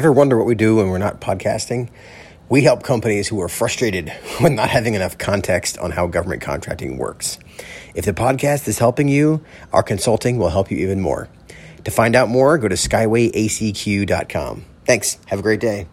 Ever wonder what we do when we're not podcasting? We help companies who are frustrated with not having enough context on how government contracting works. If the podcast is helping you, our consulting will help you even more. To find out more, go to skywayacq.com. Thanks. Have a great day.